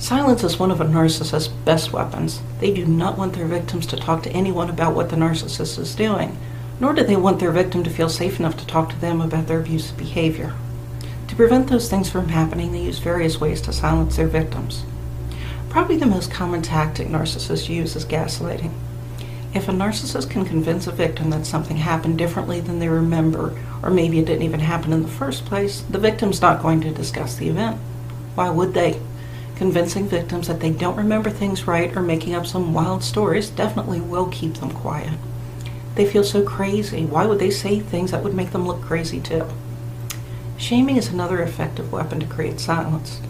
Silence is one of a narcissist's best weapons. They do not want their victims to talk to anyone about what the narcissist is doing, nor do they want their victim to feel safe enough to talk to them about their abusive behavior. To prevent those things from happening, they use various ways to silence their victims. Probably the most common tactic narcissists use is gaslighting. If a narcissist can convince a victim that something happened differently than they remember, or maybe it didn't even happen in the first place, the victim's not going to discuss the event. Why would they? Convincing victims that they don't remember things right or making up some wild stories definitely will keep them quiet. They feel so crazy. Why would they say things that would make them look crazy too? Shaming is another effective weapon to create silence.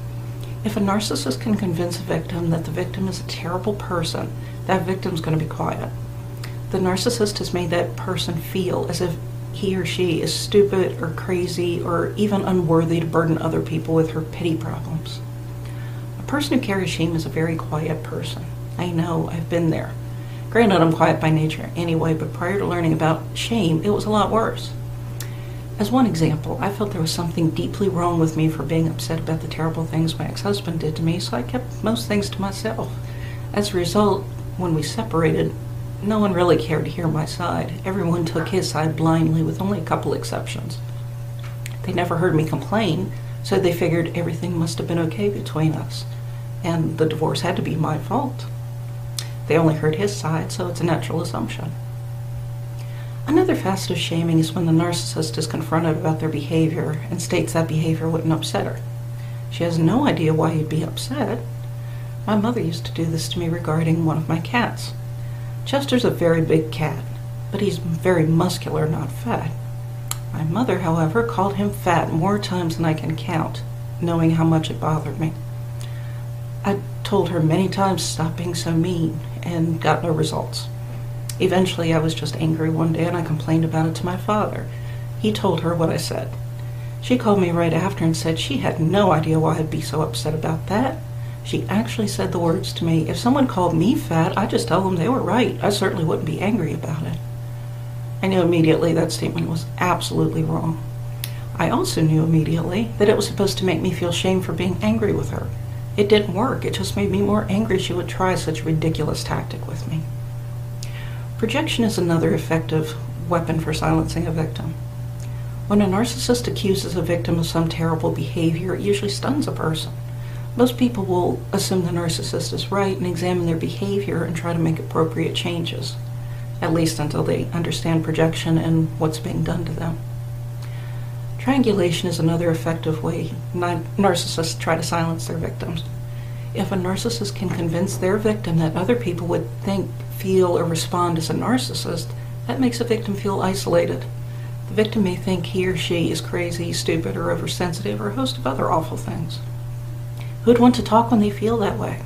If a narcissist can convince a victim that the victim is a terrible person, that victim's going to be quiet. The narcissist has made that person feel as if he or she is stupid or crazy or even unworthy to burden other people with her pity problems person who carries shame is a very quiet person. I know, I've been there. Granted, I'm quiet by nature anyway, but prior to learning about shame, it was a lot worse. As one example, I felt there was something deeply wrong with me for being upset about the terrible things my ex husband did to me, so I kept most things to myself. As a result, when we separated, no one really cared to hear my side. Everyone took his side blindly, with only a couple exceptions. They never heard me complain, so they figured everything must have been okay between us and the divorce had to be my fault. They only heard his side, so it's a natural assumption. Another facet of shaming is when the narcissist is confronted about their behavior and states that behavior wouldn't upset her. She has no idea why he'd be upset. My mother used to do this to me regarding one of my cats. Chester's a very big cat, but he's very muscular, not fat. My mother, however, called him fat more times than I can count, knowing how much it bothered me. I told her many times, stop being so mean, and got no results. Eventually, I was just angry one day and I complained about it to my father. He told her what I said. She called me right after and said she had no idea why I'd be so upset about that. She actually said the words to me, if someone called me fat, I'd just tell them they were right. I certainly wouldn't be angry about it. I knew immediately that statement was absolutely wrong. I also knew immediately that it was supposed to make me feel shame for being angry with her. It didn't work. It just made me more angry she would try such a ridiculous tactic with me. Projection is another effective weapon for silencing a victim. When a narcissist accuses a victim of some terrible behavior, it usually stuns a person. Most people will assume the narcissist is right and examine their behavior and try to make appropriate changes, at least until they understand projection and what's being done to them. Triangulation is another effective way narcissists try to silence their victims. If a narcissist can convince their victim that other people would think, feel, or respond as a narcissist, that makes a victim feel isolated. The victim may think he or she is crazy, stupid, or oversensitive, or a host of other awful things. Who'd want to talk when they feel that way?